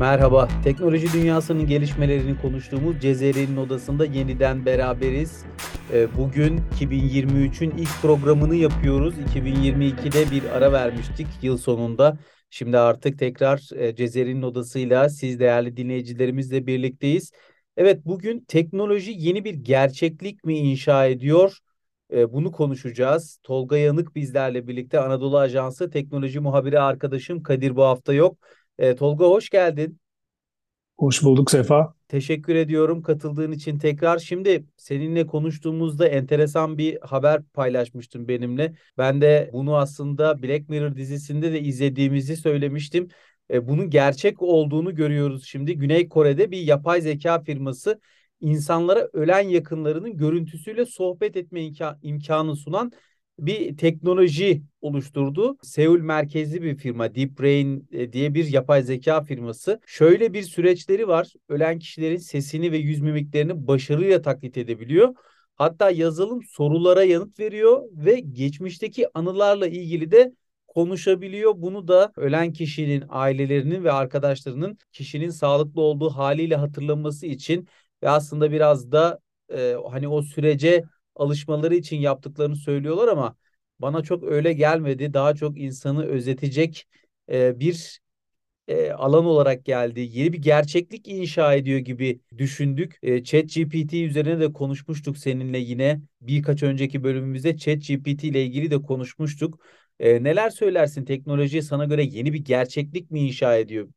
Merhaba, teknoloji dünyasının gelişmelerini konuştuğumuz Cezeri'nin odasında yeniden beraberiz. Ee, bugün 2023'ün ilk programını yapıyoruz. 2022'de bir ara vermiştik yıl sonunda. Şimdi artık tekrar e, Cezeri'nin odasıyla siz değerli dinleyicilerimizle birlikteyiz. Evet, bugün teknoloji yeni bir gerçeklik mi inşa ediyor? Ee, bunu konuşacağız. Tolga Yanık bizlerle birlikte Anadolu Ajansı teknoloji muhabiri arkadaşım Kadir bu hafta yok. Ee, Tolga hoş geldin. Hoş bulduk Sefa. Teşekkür ediyorum katıldığın için tekrar. Şimdi seninle konuştuğumuzda enteresan bir haber paylaşmıştın benimle. Ben de bunu aslında Black Mirror dizisinde de izlediğimizi söylemiştim. E, bunun gerçek olduğunu görüyoruz şimdi. Güney Kore'de bir yapay zeka firması insanlara ölen yakınlarının görüntüsüyle sohbet etme imka- imkanı sunan bir teknoloji oluşturdu. Seul merkezli bir firma Deep Brain e, diye bir yapay zeka firması. Şöyle bir süreçleri var. Ölen kişilerin sesini ve yüz mimiklerini başarıyla taklit edebiliyor. Hatta yazılım sorulara yanıt veriyor ve geçmişteki anılarla ilgili de konuşabiliyor. Bunu da ölen kişinin ailelerinin ve arkadaşlarının kişinin sağlıklı olduğu haliyle hatırlaması için ve aslında biraz da e, hani o sürece alışmaları için yaptıklarını söylüyorlar ama bana çok öyle gelmedi. Daha çok insanı özetecek e, bir e, alan olarak geldi. Yeni bir gerçeklik inşa ediyor gibi düşündük. E, ChatGPT üzerine de konuşmuştuk seninle yine birkaç önceki bölümümüzde ChatGPT ile ilgili de konuşmuştuk. E, neler söylersin? Teknoloji sana göre yeni bir gerçeklik mi inşa ediyor?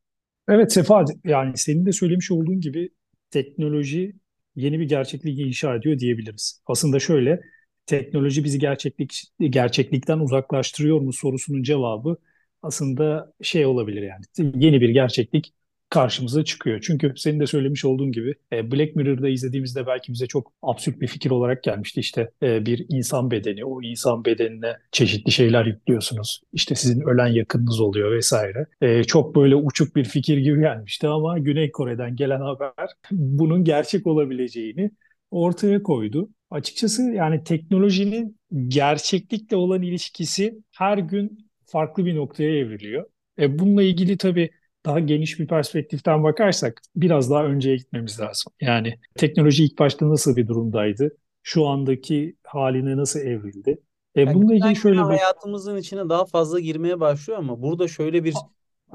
Evet Sefa yani senin de söylemiş olduğun gibi teknoloji yeni bir gerçeklik inşa ediyor diyebiliriz. Aslında şöyle teknoloji bizi gerçeklik gerçeklikten uzaklaştırıyor mu sorusunun cevabı aslında şey olabilir yani yeni bir gerçeklik karşımıza çıkıyor. Çünkü senin de söylemiş olduğun gibi e, Black Mirror'da izlediğimizde belki bize çok absürt bir fikir olarak gelmişti. İşte e, bir insan bedeni, o insan bedenine çeşitli şeyler yüklüyorsunuz. İşte sizin ölen yakınınız oluyor vesaire. E, çok böyle uçuk bir fikir gibi gelmişti ama Güney Kore'den gelen haber bunun gerçek olabileceğini ortaya koydu. Açıkçası yani teknolojinin gerçeklikle olan ilişkisi her gün farklı bir noktaya evriliyor. E, bununla ilgili tabii daha geniş bir perspektiften bakarsak biraz daha önceye gitmemiz lazım. Yani teknoloji ilk başta nasıl bir durumdaydı? Şu andaki haline nasıl evrildi? E, Yani bununla ilgili şöyle bir hayatımızın içine daha fazla girmeye başlıyor ama burada şöyle bir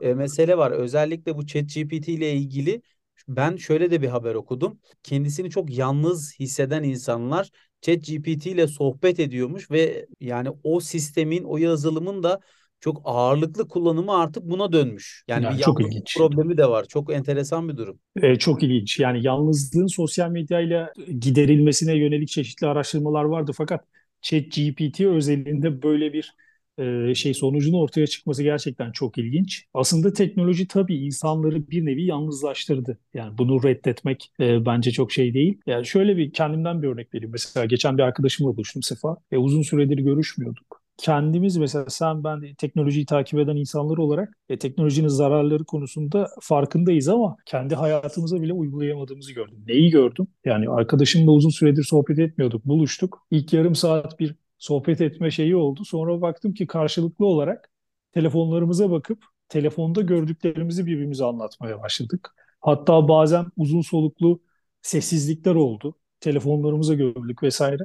e, mesele var. Özellikle bu ChatGPT ile ilgili ben şöyle de bir haber okudum. Kendisini çok yalnız hisseden insanlar ChatGPT ile sohbet ediyormuş ve yani o sistemin, o yazılımın da çok ağırlıklı kullanımı artık buna dönmüş. Yani bir yani çok yalnızlık ilginç. problemi de var. Çok enteresan bir durum. E, çok ilginç. Yani yalnızlığın sosyal medyayla giderilmesine yönelik çeşitli araştırmalar vardı. Fakat ChatGPT özelinde böyle bir e, şey sonucun ortaya çıkması gerçekten çok ilginç. Aslında teknoloji tabii insanları bir nevi yalnızlaştırdı. Yani bunu reddetmek e, bence çok şey değil. Yani şöyle bir kendimden bir örnek vereyim. Mesela geçen bir arkadaşımla buluştum Sefa. E, uzun süredir görüşmüyorduk kendimiz mesela sen ben teknolojiyi takip eden insanlar olarak e, teknolojinin zararları konusunda farkındayız ama kendi hayatımıza bile uygulayamadığımızı gördüm. Neyi gördüm? Yani arkadaşımla uzun süredir sohbet etmiyorduk, buluştuk. İlk yarım saat bir sohbet etme şeyi oldu. Sonra baktım ki karşılıklı olarak telefonlarımıza bakıp telefonda gördüklerimizi birbirimize anlatmaya başladık. Hatta bazen uzun soluklu sessizlikler oldu. Telefonlarımıza gördük vesaire.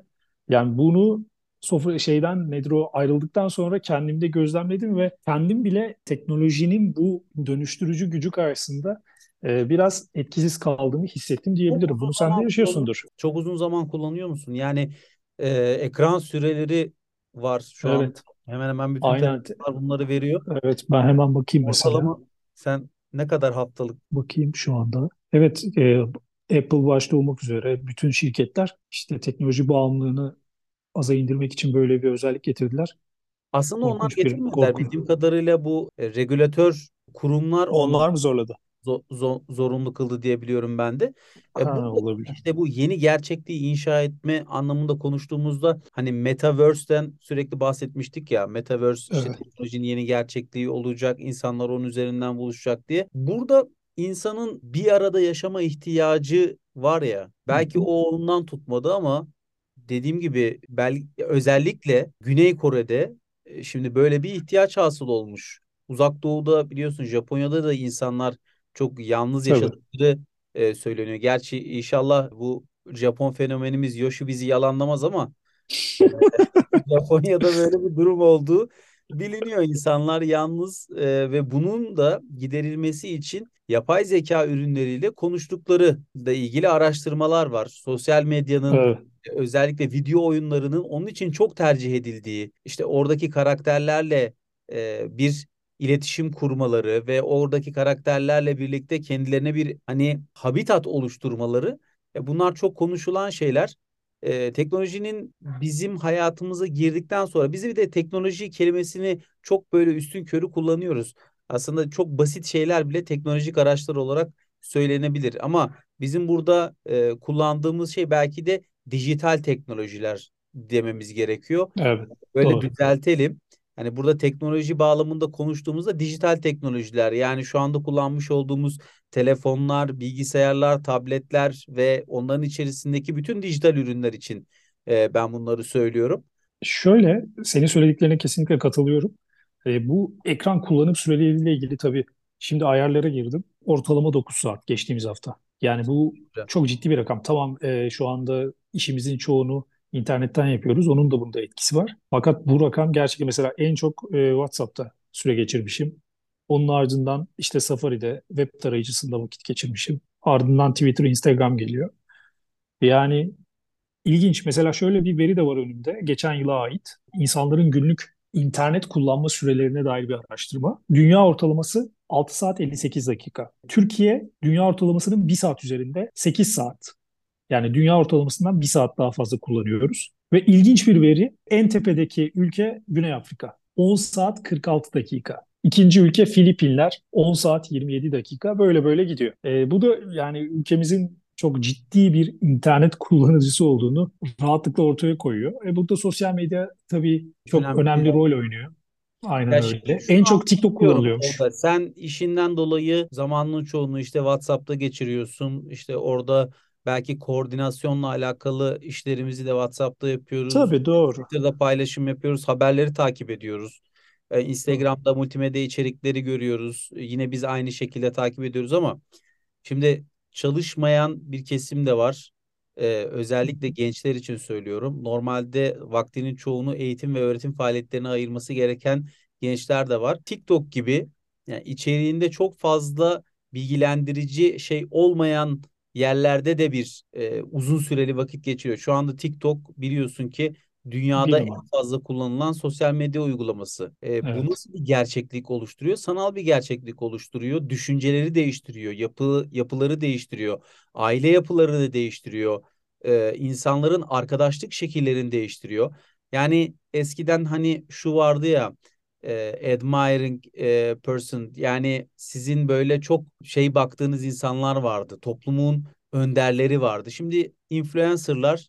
Yani bunu sofra şeyden nedir o ayrıldıktan sonra kendimde gözlemledim ve kendim bile teknolojinin bu dönüştürücü gücü karşısında e, biraz etkisiz kaldığımı hissettim diyebilirim. Bunu sen de yaşıyorsundur. çok uzun zaman kullanıyor musun? Yani e, ekran süreleri var şu an. Evet, Hemen hemen bütün aynen. telefonlar bunları veriyor. Evet, ben hemen bakayım mesela. Ortalama sen ne kadar haftalık? Bakayım şu anda. Evet, e, Apple başta olmak üzere bütün şirketler işte teknoloji bağımlılığını aza indirmek için böyle bir özellik getirdiler. Aslında onlar Korkunç bir getirmediler. Bildiğim kadarıyla bu e, regülatör kurumlar onlar Onlar mı zorladı? zo- zo- zorunlu kıldı diye biliyorum ben de. E, Ha, burada olabilir. işte bu yeni gerçekliği inşa etme anlamında konuştuğumuzda hani Metaverse'ten sürekli bahsetmiştik ya. Metaverse işte Evet. teknolojinin yeni gerçekliği olacak, insanlar onun üzerinden buluşacak diye. Burada insanın bir arada yaşama ihtiyacı var ya. Hı Belki o hı. ondan tutmadı ama dediğim gibi bel özellikle Güney Kore'de e, şimdi böyle bir ihtiyaç hasıl olmuş. Uzak Doğu'da biliyorsun Japonya'da da insanlar çok yalnız yaşadıkları e, söyleniyor. Gerçi inşallah bu Japon fenomenimiz Yoshi bizi yalanlamaz ama Japonya'da böyle bir durum olduğu biliniyor. İnsanlar yalnız e, ve bunun da giderilmesi için yapay zeka ürünleriyle konuştukları da ilgili araştırmalar var. Sosyal medyanın Evet. özellikle video oyunlarının onun için çok tercih edildiği, işte oradaki karakterlerle e, bir iletişim kurmaları ve oradaki karakterlerle birlikte kendilerine bir hani habitat oluşturmaları e, bunlar çok konuşulan şeyler e, teknolojinin bizim hayatımıza girdikten sonra bizi bir de teknoloji kelimesini çok böyle üstün körü kullanıyoruz. Aslında çok basit şeyler bile teknolojik araçlar olarak söylenebilir. Ama bizim burada e, kullandığımız şey belki de dijital teknolojiler dememiz gerekiyor. Evet. Böyle Doğru. düzeltelim. Hani burada teknoloji bağlamında konuştuğumuzda dijital teknolojiler yani şu anda kullanmış olduğumuz telefonlar, bilgisayarlar, tabletler ve onların içerisindeki bütün dijital ürünler için e, ben bunları söylüyorum. Şöyle, senin söylediklerine kesinlikle katılıyorum. E, bu ekran kullanım süreleriyle ilgili tabii şimdi ayarlara girdim. Ortalama 9 saat geçtiğimiz hafta. Yani bu çok ciddi bir rakam. Tamam e, şu anda işimizin çoğunu internetten yapıyoruz. Onun da bunda etkisi var. Fakat bu rakam gerçekten mesela en çok e, WhatsApp'ta süre geçirmişim. Onun ardından işte Safari'de web tarayıcısında vakit geçirmişim. Ardından Twitter, Instagram geliyor. Yani ilginç. Mesela şöyle bir veri de var önümde. Geçen yıla ait. İnsanların günlük internet kullanma sürelerine dair bir araştırma. Dünya ortalaması 6 saat 58 dakika. Türkiye dünya ortalamasının 1 saat üzerinde 8 saat. Yani dünya ortalamasından 1 saat daha fazla kullanıyoruz. Ve ilginç bir veri en tepedeki ülke Güney Afrika. 10 saat 46 dakika. İkinci ülke Filipinler 10 saat 27 dakika böyle böyle gidiyor. E, bu da yani ülkemizin çok ciddi bir internet kullanıcısı olduğunu rahatlıkla ortaya koyuyor. E, burada sosyal medya tabii çok Önemli. önemli rol oynuyor. Aynen Ya öyle. En çok TikTok kullanılıyormuş. orada. Sen işinden dolayı zamanının çoğunu işte WhatsApp'ta geçiriyorsun. İşte orada belki koordinasyonla alakalı işlerimizi de WhatsApp'ta yapıyoruz. Tabii doğru. Twitter'da paylaşım yapıyoruz. Haberleri takip ediyoruz. Ee, Instagram'da multimedya içerikleri görüyoruz. Yine biz aynı şekilde takip ediyoruz ama şimdi çalışmayan bir kesim de var. Ee, özellikle gençler için söylüyorum. Normalde vaktinin çoğunu eğitim ve öğretim faaliyetlerine ayırması gereken gençler de var. TikTok gibi yani içeriğinde çok fazla bilgilendirici şey olmayan yerlerde de bir e, uzun süreli vakit geçiriyor. Şu anda TikTok biliyorsun ki dünyada en numara. fazla kullanılan sosyal medya uygulaması. E, bu Evet. nasıl bir gerçeklik oluşturuyor? Sanal bir gerçeklik oluşturuyor. Düşünceleri değiştiriyor, yapı yapıları değiştiriyor, aile yapılarını değiştiriyor, e, insanların arkadaşlık şekillerini değiştiriyor. Yani eskiden hani şu vardı ya e, admiring e, person yani sizin böyle çok şey baktığınız insanlar vardı. Toplumun önderleri vardı. Şimdi influencerlar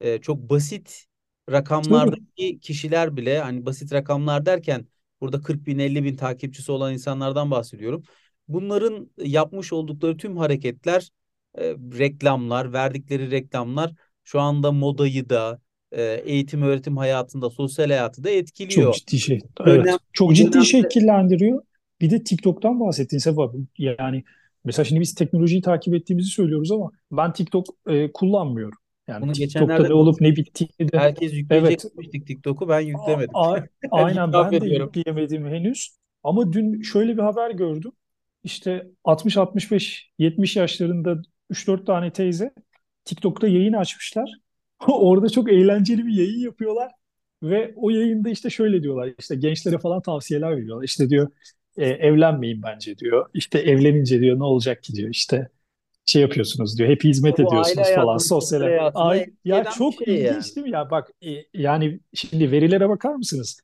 e, çok basit rakamlardaki kişiler bile hani basit rakamlar derken burada 40 bin 50 bin takipçisi olan insanlardan bahsediyorum. Bunların yapmış oldukları tüm hareketler e, reklamlar, verdikleri reklamlar şu anda modayı da eğitim öğretim hayatında, sosyal hayatı da Çok etkiliyor. ciddi şey. Evet. Çok ciddi dönemde şekillendiriyor. Bir de TikTok'tan bahsettin Sefa. Yani mesela şimdi biz teknolojiyi takip ettiğimizi söylüyoruz ama ben TikTok e, kullanmıyorum. Yani bunu TikTok'ta ne olup ne bittiğini de Herkes evet yükleyecek demiştik TikTok'u ben a- yüklemedim. a- aynen İtiraf ben de ediyorum. yükleyemedim henüz. Ama dün şöyle bir haber gördüm. İşte 60-65 70 yaşlarında 3-4 tane teyze TikTok'ta yayın açmışlar. Orada çok eğlenceli bir yayın yapıyorlar. Ve o yayında işte şöyle diyorlar işte gençlere falan tavsiyeler veriyorlar. İşte diyor e, evlenmeyin bence diyor. İşte evlenince diyor ne olacak ki diyor işte şey yapıyorsunuz diyor. Hep hizmet Bu ediyorsunuz falan sosyal Ay, ya çok şey yani. ilginç değil mi ya? Bak e, yani şimdi verilere bakar mısınız?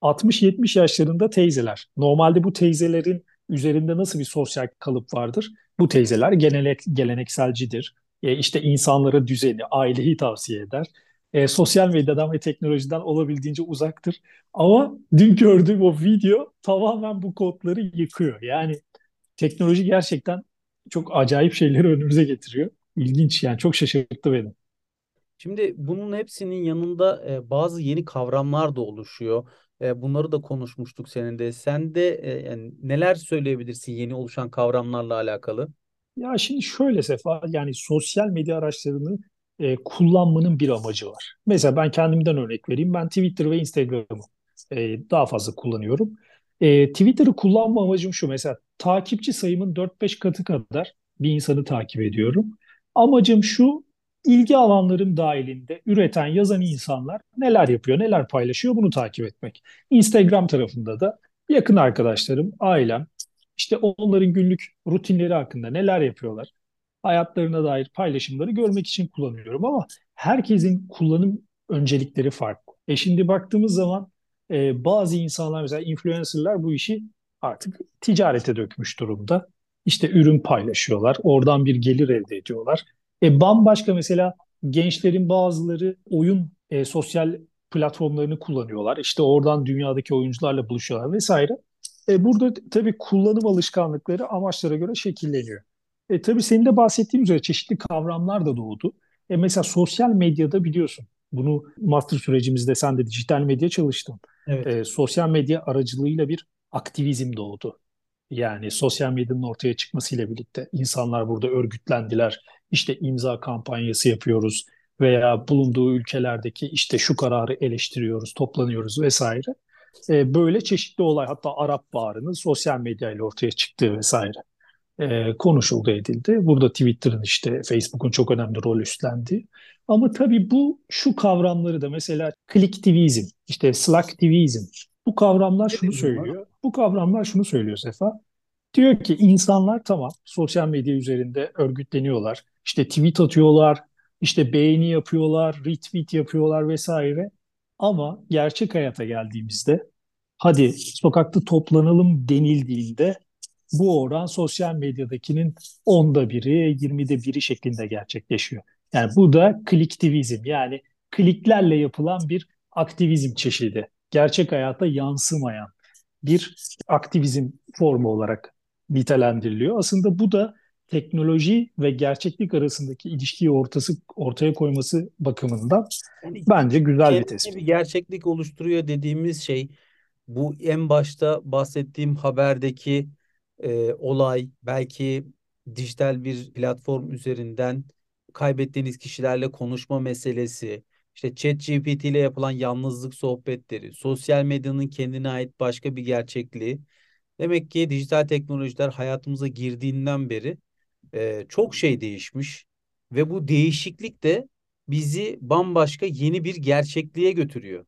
60-70 yaşlarında teyzeler. Normalde bu teyzelerin üzerinde nasıl bir sosyal kalıp vardır? Bu teyzeler gelenek, gelenekselcidir. E, işte insanlara düzeni, aileyi tavsiye eder. E, sosyal medyadan ve teknolojiden olabildiğince uzaktır. Ama dün gördüğüm o video tamamen bu kodları yıkıyor. Yani teknoloji gerçekten çok acayip şeyleri önümüze getiriyor. İlginç yani çok şaşırttı beni. Şimdi bunun hepsinin yanında e, bazı yeni kavramlar da oluşuyor. E, bunları da konuşmuştuk senin de. Sen de e, yani neler söyleyebilirsin yeni oluşan kavramlarla alakalı? Ya şimdi şöyle Sefa, yani sosyal medya araçlarını e, kullanmanın bir amacı var. Mesela ben kendimden örnek vereyim. Ben Twitter ve Instagram'ı e, daha fazla kullanıyorum. E, Twitter'ı kullanma amacım şu. Mesela takipçi sayımın 4-5 katı kadar bir insanı takip ediyorum. Amacım şu, ilgi alanlarım dahilinde üreten, yazan insanlar neler yapıyor, neler paylaşıyor bunu takip etmek. Instagram tarafında da yakın arkadaşlarım, ailem, işte onların günlük rutinleri hakkında neler yapıyorlar, hayatlarına dair paylaşımları görmek için kullanıyorum ama herkesin kullanım öncelikleri farklı. E şimdi baktığımız zaman e, bazı insanlar mesela influencerlar bu işi artık ticarete dökmüş durumda. İşte ürün paylaşıyorlar, oradan bir gelir elde ediyorlar. E, bambaşka mesela gençlerin bazıları oyun e, sosyal platformlarını kullanıyorlar. İşte oradan dünyadaki oyuncularla buluşuyorlar vesaire. E, burada tabii kullanım alışkanlıkları amaçlara göre şekilleniyor. E, tabii senin de bahsettiğin üzere çeşitli kavramlar da doğdu. E, mesela sosyal medyada biliyorsun bunu master sürecimizde sen de dijital medya çalıştın. Evet. E, sosyal medya aracılığıyla bir aktivizm doğdu. Yani sosyal medyanın ortaya çıkmasıyla birlikte insanlar burada örgütlendiler. İşte imza kampanyası yapıyoruz veya bulunduğu ülkelerdeki işte şu kararı eleştiriyoruz, toplanıyoruz vesaire. E, böyle çeşitli olay hatta Arap Baharı'nın sosyal medyayla ortaya çıktığı vesaire e, konuşuldu edildi. Burada Twitter'ın işte Facebook'un çok önemli rol üstlendiği. Ama tabii bu şu kavramları da mesela kliktivizm, işte slacktivizm bu kavramlar şunu söylüyor. Bu kavramlar şunu söylüyor Sefa. Diyor ki insanlar tamam sosyal medya üzerinde örgütleniyorlar. İşte tweet atıyorlar, işte beğeni yapıyorlar, retweet yapıyorlar vesaire. Ama gerçek hayata geldiğimizde hadi sokakta toplanalım denildiğinde bu oran sosyal medyadakinin onda biri, yirmide biri şeklinde gerçekleşiyor. Yani bu da kliktivizm yani kliklerle yapılan bir aktivizm çeşidi. Gerçek hayata yansımayan bir aktivizm formu olarak nitelendiriliyor. Aslında bu da teknoloji ve gerçeklik arasındaki ilişkiyi ortası, ortaya koyması bakımından Yani bence güzel bir kendine bir tespit. gerçeklik oluşturuyor dediğimiz şey bu en başta bahsettiğim haberdeki e, olay belki dijital bir platform üzerinden kaybettiğiniz kişilerle konuşma meselesi, işte ChatGPT ile yapılan yalnızlık sohbetleri, sosyal medyanın kendine ait başka bir gerçekliği. Demek ki dijital teknolojiler hayatımıza girdiğinden beri e, çok şey değişmiş ve bu değişiklik de bizi bambaşka yeni bir gerçekliğe götürüyor.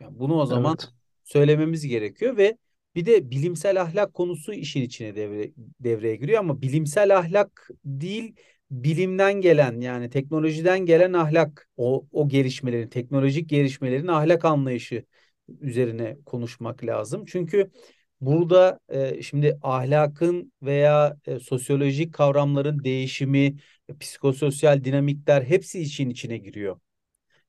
Yani bunu o zaman Evet, söylememiz gerekiyor ve bir de bilimsel ahlak konusu işin içine devre, devreye giriyor ama bilimsel ahlak değil bilimden gelen yani teknolojiden gelen ahlak o, o gelişmelerin teknolojik gelişmelerin ahlak anlayışı üzerine konuşmak lazım. Çünkü burada e, şimdi ahlakın veya e, sosyolojik kavramların değişimi, e, psikososyal dinamikler hepsi işin içine giriyor.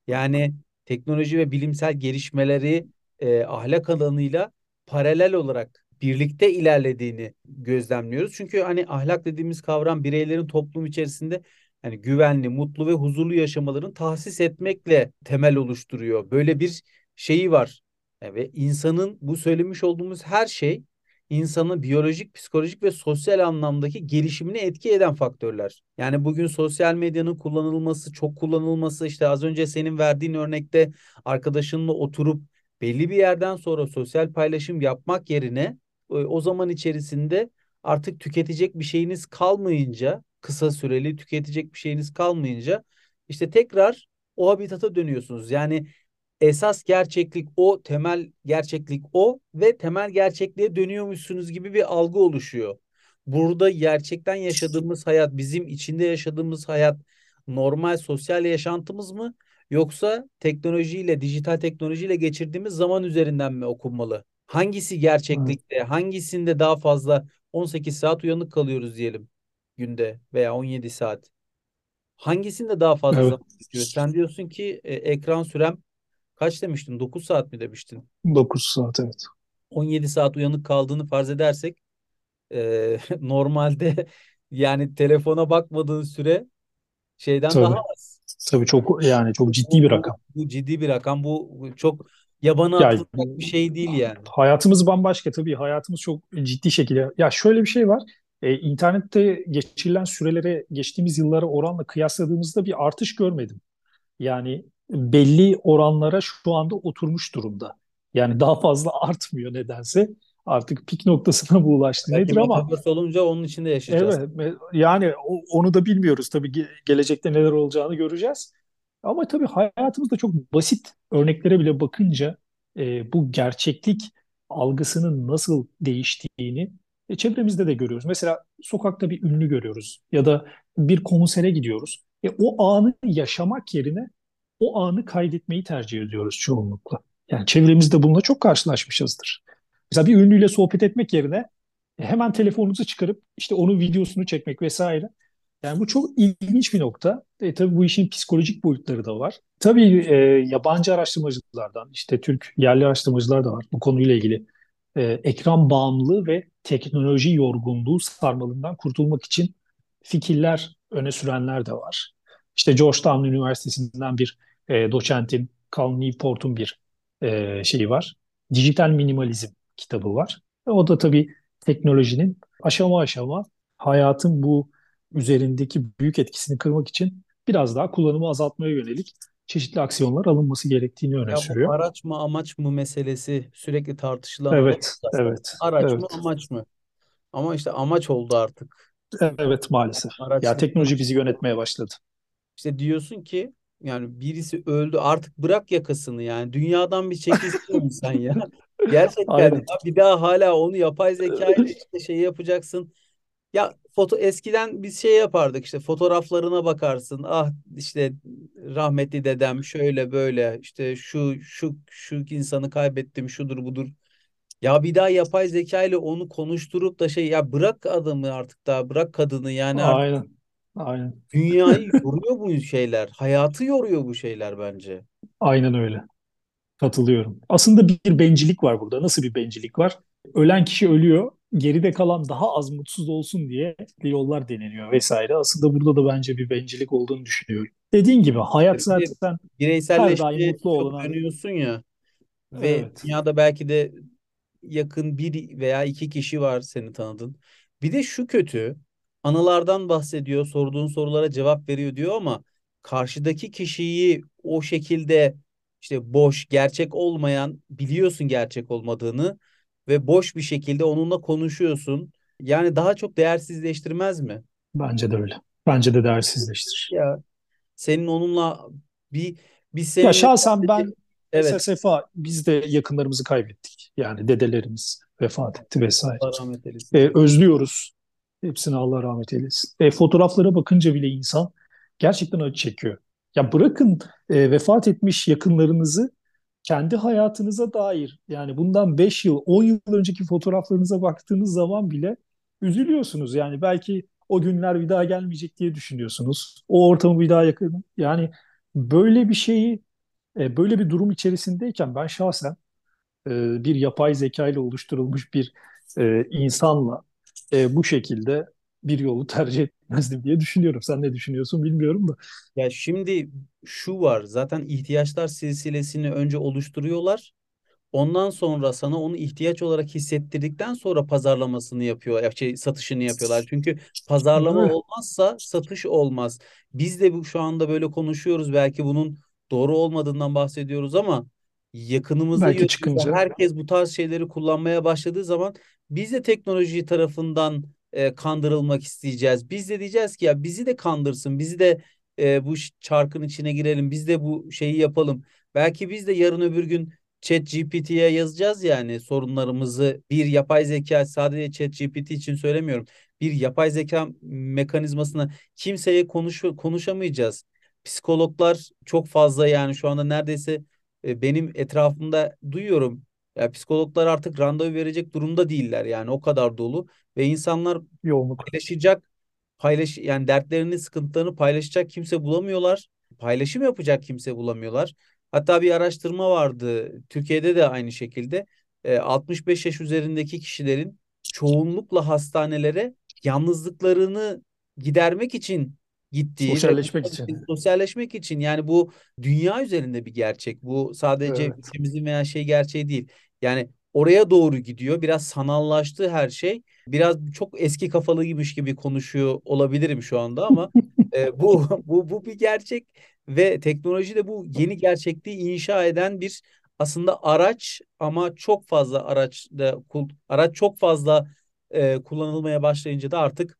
Yani teknoloji ve bilimsel gelişmeleri e, ahlak alanıyla paralel olarak birlikte ilerlediğini gözlemliyoruz. Çünkü hani ahlak dediğimiz kavram bireylerin toplum içerisinde hani güvenli, mutlu ve huzurlu yaşamalarını tahsis etmekle temel oluşturuyor. Böyle bir şeyi var. E, ve insanın bu söylemiş olduğumuz her şey insanın biyolojik, psikolojik ve sosyal anlamdaki gelişimini etki eden faktörler. Yani bugün sosyal medyanın kullanılması, çok kullanılması işte az önce senin verdiğin örnekte arkadaşınla oturup belli bir yerden sonra sosyal paylaşım yapmak yerine e, o zaman içerisinde artık tüketecek bir şeyiniz kalmayınca, kısa süreli tüketecek bir şeyiniz kalmayınca işte tekrar o habitata dönüyorsunuz. Yani esas gerçeklik o, temel gerçeklik o ve temel gerçekliğe dönüyormuşsunuz gibi bir algı oluşuyor. Burada gerçekten yaşadığımız hayat, bizim içinde yaşadığımız hayat normal sosyal yaşantımız mı yoksa teknolojiyle, dijital teknolojiyle geçirdiğimiz zaman üzerinden mi okunmalı? Hangisi gerçeklikte, hangisinde daha fazla 18 saat uyanık kalıyoruz diyelim günde veya 17 saat? Hangisinde daha fazla evet. zaman geçiyor? Sen diyorsun ki e, ekran sürem Kaç demiştin? 9 saat mi demiştin? 9 saat evet. 17 saat uyanık kaldığını farz edersek e, normalde yani telefona bakmadığın süre şeyden daha Tabii, az. Tabii çok yani çok ciddi Bu, bir rakam. bu ciddi bir rakam. Bu bu çok yabana Ya atılacak bir şey değil yani. hayatımız bambaşka tabii. Hayatımız çok ciddi şekilde. Ya şöyle bir şey var. E, internette geçirilen sürelere geçtiğimiz yıllara oranla kıyasladığımızda bir artış görmedim. Yani belli oranlara şu anda oturmuş durumda. Yani daha fazla artmıyor nedense. Artık pik noktasına mı ulaştı Belki nedir ama metaverse olunca onun içinde yaşayacağız. evet yani onu da bilmiyoruz tabii ge- gelecekte neler olacağını göreceğiz. Ama tabii hayatımızda çok basit örneklere bile bakınca e, bu gerçeklik algısının nasıl değiştiğini e, çevremizde de görüyoruz. Mesela sokakta bir ünlü görüyoruz ya da bir konsere gidiyoruz. E, o anı yaşamak yerine o anı kaydetmeyi tercih ediyoruz çoğunlukla. Yani çevremizde bununla çok karşılaşmışızdır. Mesela bir ünlüyle sohbet etmek yerine e, hemen telefonunuzu çıkarıp işte onun videosunu çekmek vesaire. Yani bu çok ilginç bir nokta. E, tabii bu işin psikolojik boyutları da var. Tabii e, yabancı araştırmacılardan, işte Türk yerli araştırmacılar da var bu konuyla ilgili. E, ekran bağımlılığı ve teknoloji yorgunluğu sarmalından kurtulmak için fikirler öne sürenler de var. İşte Georgetown Üniversitesi'nden bir e, doçentin, Cal Newport'un bir e, şeyi var. Dijital Minimalizm kitabı var. E, o da tabii teknolojinin aşama aşama hayatın bu üzerindeki büyük etkisini kırmak için biraz daha kullanımı azaltmaya yönelik çeşitli aksiyonlar alınması gerektiğini öne Ya sürüyor. araç mı amaç mı meselesi sürekli tartışılan Evet, evet, Araç mı evet, amaç mı? Ama işte amaç oldu artık. evet maalesef. Araç Ya teknoloji bizi yönetmeye başladı. İşte diyorsun ki yani birisi öldü artık bırak yakasını yani dünyadan bir çekilsin sen ya. Gerçekten ya Aynen, bir daha hala onu yapay zeka ile işte şey yapacaksın. Ya foto eskiden biz şey yapardık işte fotoğraflarına bakarsın. Ah işte rahmetli dedem şöyle böyle işte şu şu şu insanı kaybettim şudur budur. Ya bir daha yapay zeka ile onu konuşturup da şey ya bırak adamı artık daha bırak kadını yani artık aynen, aynen, dünyayı yoruyor bu şeyler. Hayatı yoruyor bu şeyler bence. aynen öyle. Katılıyorum. Aslında bir bencillik var burada. Nasıl bir bencillik var? Ölen kişi ölüyor, geride kalan daha az mutsuz olsun diye yollar deneniyor vesaire. Aslında burada da bence bir bencillik olduğunu düşünüyorum. Dediğin gibi hayat zaten her daim bireyselleşmeye mutlu çok olana dönüyorsun ya ve evet. dünyada belki de yakın bir veya iki kişi var seni tanıdın. Bir de şu kötü, anılardan bahsediyor, sorduğun sorulara cevap veriyor diyor ama karşıdaki kişiyi o şekilde işte boş, gerçek olmayan, biliyorsun gerçek olmadığını ve boş bir şekilde onunla konuşuyorsun. Yani daha çok değersizleştirmez mi? Bence de öyle. Bence de değersizleştirir. Ya senin onunla bir bir Ya seninle şahsen ben evet Sefa biz de yakınlarımızı kaybettik. Yani dedelerimiz vefat etti vesaire. Allah rahmet eylesin. E, özlüyoruz. Hepsine Allah rahmet eylesin. E, fotoğraflara bakınca bile insan gerçekten acı çekiyor. Ya bırakın e, vefat etmiş yakınlarınızı kendi hayatınıza dair yani bundan 5 yıl 10 yıl önceki fotoğraflarınıza baktığınız zaman bile üzülüyorsunuz. Yani belki o günler bir daha gelmeyecek diye düşünüyorsunuz. O ortamı bir daha yakın. Yani böyle bir şeyi e, böyle bir durum içerisindeyken ben şahsen e, bir yapay zeka ile oluşturulmuş bir e, insanla e, bu şekilde bir yolu tercih etmezdim diye düşünüyorum. Sen ne düşünüyorsun bilmiyorum da. Ya şimdi şu var zaten ihtiyaçlar silsilesini önce oluşturuyorlar. Ondan sonra sana onu ihtiyaç olarak hissettirdikten sonra pazarlamasını yapıyor, ya şey satışını yapıyorlar. Çünkü pazarlama olmazsa satış olmaz. Biz de bu şu anda böyle konuşuyoruz. Belki bunun doğru olmadığından bahsediyoruz ama yakınımızda Belki çıkınca herkes bu tarz şeyleri kullanmaya başladığı zaman biz de teknoloji tarafından e, kandırılmak isteyeceğiz. Biz de diyeceğiz ki ya bizi de kandırsın, bizi de e, bu çarkın içine girelim, biz de bu şeyi yapalım. Belki biz de yarın öbür gün ChatGPT'ye yazacağız yani sorunlarımızı bir yapay zeka sadece ChatGPT için söylemiyorum. Bir yapay zeka mekanizmasına kimseye konuş konuşamayacağız. Psikologlar çok fazla yani şu anda neredeyse e, benim etrafımda duyuyorum. Ya psikologlar artık randevu verecek durumda değiller yani o kadar dolu ve insanlar yoğunluk. paylaşacak paylaş yani dertlerini, sıkıntılarını paylaşacak kimse bulamıyorlar. Paylaşım yapacak kimse bulamıyorlar. Hatta bir araştırma vardı. Türkiye'de de aynı şekilde e, 65 yaş üzerindeki kişilerin çoğunlukla hastanelere yalnızlıklarını gidermek için gittiği Sosyalleşmek için. sosyalleşmek için yani bu dünya üzerinde bir gerçek. Bu sadece Evet. ülkemizin veya şey gerçeği değil. Yani oraya doğru gidiyor. Biraz sanallaştı her şey. Biraz çok eski kafalıymış gibi konuşuyor olabilirim şu anda ama e, bu bu bu bir gerçek ve teknoloji de bu yeni gerçekliği inşa eden bir aslında araç ama çok fazla araçta kul- araç çok fazla e, kullanılmaya başlayınca da artık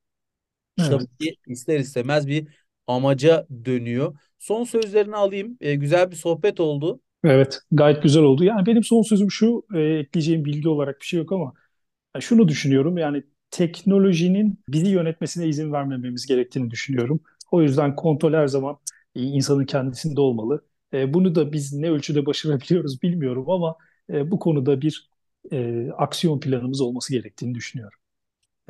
tabii ki ister istemez bir amaca dönüyor. Son sözlerini alayım. E, güzel bir sohbet oldu. Evet, gayet güzel oldu. Yani benim son sözüm şu, e, ekleyeceğim bilgi olarak bir şey yok ama ya şunu düşünüyorum. Yani teknolojinin bizi yönetmesine izin vermememiz gerektiğini düşünüyorum. O yüzden kontrol her zaman e, insanın kendisinde olmalı. E, bunu da biz ne ölçüde başarabiliyoruz bilmiyorum ama e, bu konuda bir e, aksiyon planımız olması gerektiğini düşünüyorum.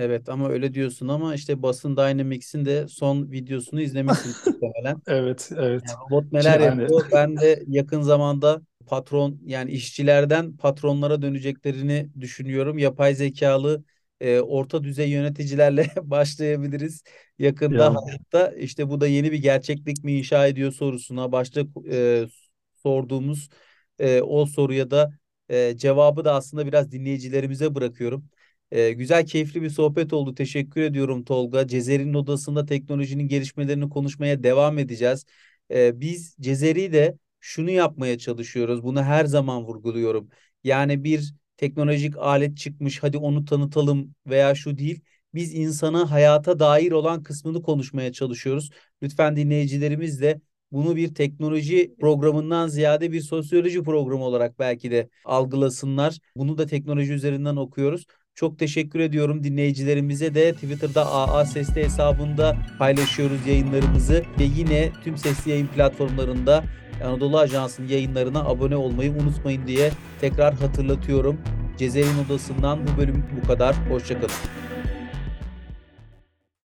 Evet ama öyle diyorsun ama işte Boston Dynamics'in de son videosunu izlemişsin muhtemelen. Evet, evet. Yani robot neler Yani yapıyor? Ben de yakın zamanda patron yani işçilerden patronlara döneceklerini düşünüyorum. Yapay zekalı e, orta düzey yöneticilerle başlayabiliriz yakında ya hayatta. İşte bu da yeni bir gerçeklik mi inşa ediyor sorusuna başta e, sorduğumuz e, o soruya da e, cevabı da aslında biraz dinleyicilerimize bırakıyorum. E, güzel, keyifli bir sohbet oldu. Teşekkür ediyorum Tolga. Cezeri'nin odasında teknolojinin gelişmelerini konuşmaya devam edeceğiz. Ee, biz Cezeri'de şunu yapmaya çalışıyoruz. Bunu her zaman vurguluyorum. Yani bir teknolojik alet çıkmış, hadi onu tanıtalım veya şu değil. Biz insana hayata dair olan kısmını konuşmaya çalışıyoruz. Lütfen dinleyicilerimiz de bunu bir teknoloji programından ziyade bir sosyoloji programı olarak belki de algılasınlar. Bunu da teknoloji üzerinden okuyoruz. Çok teşekkür ediyorum dinleyicilerimize de Twitter'da AA Sesli hesabında paylaşıyoruz yayınlarımızı ve yine tüm sesli yayın platformlarında Anadolu Ajansı'nın yayınlarına abone olmayı unutmayın diye tekrar hatırlatıyorum. Cezer'in odasından bu bölüm bu kadar. Hoşçakalın.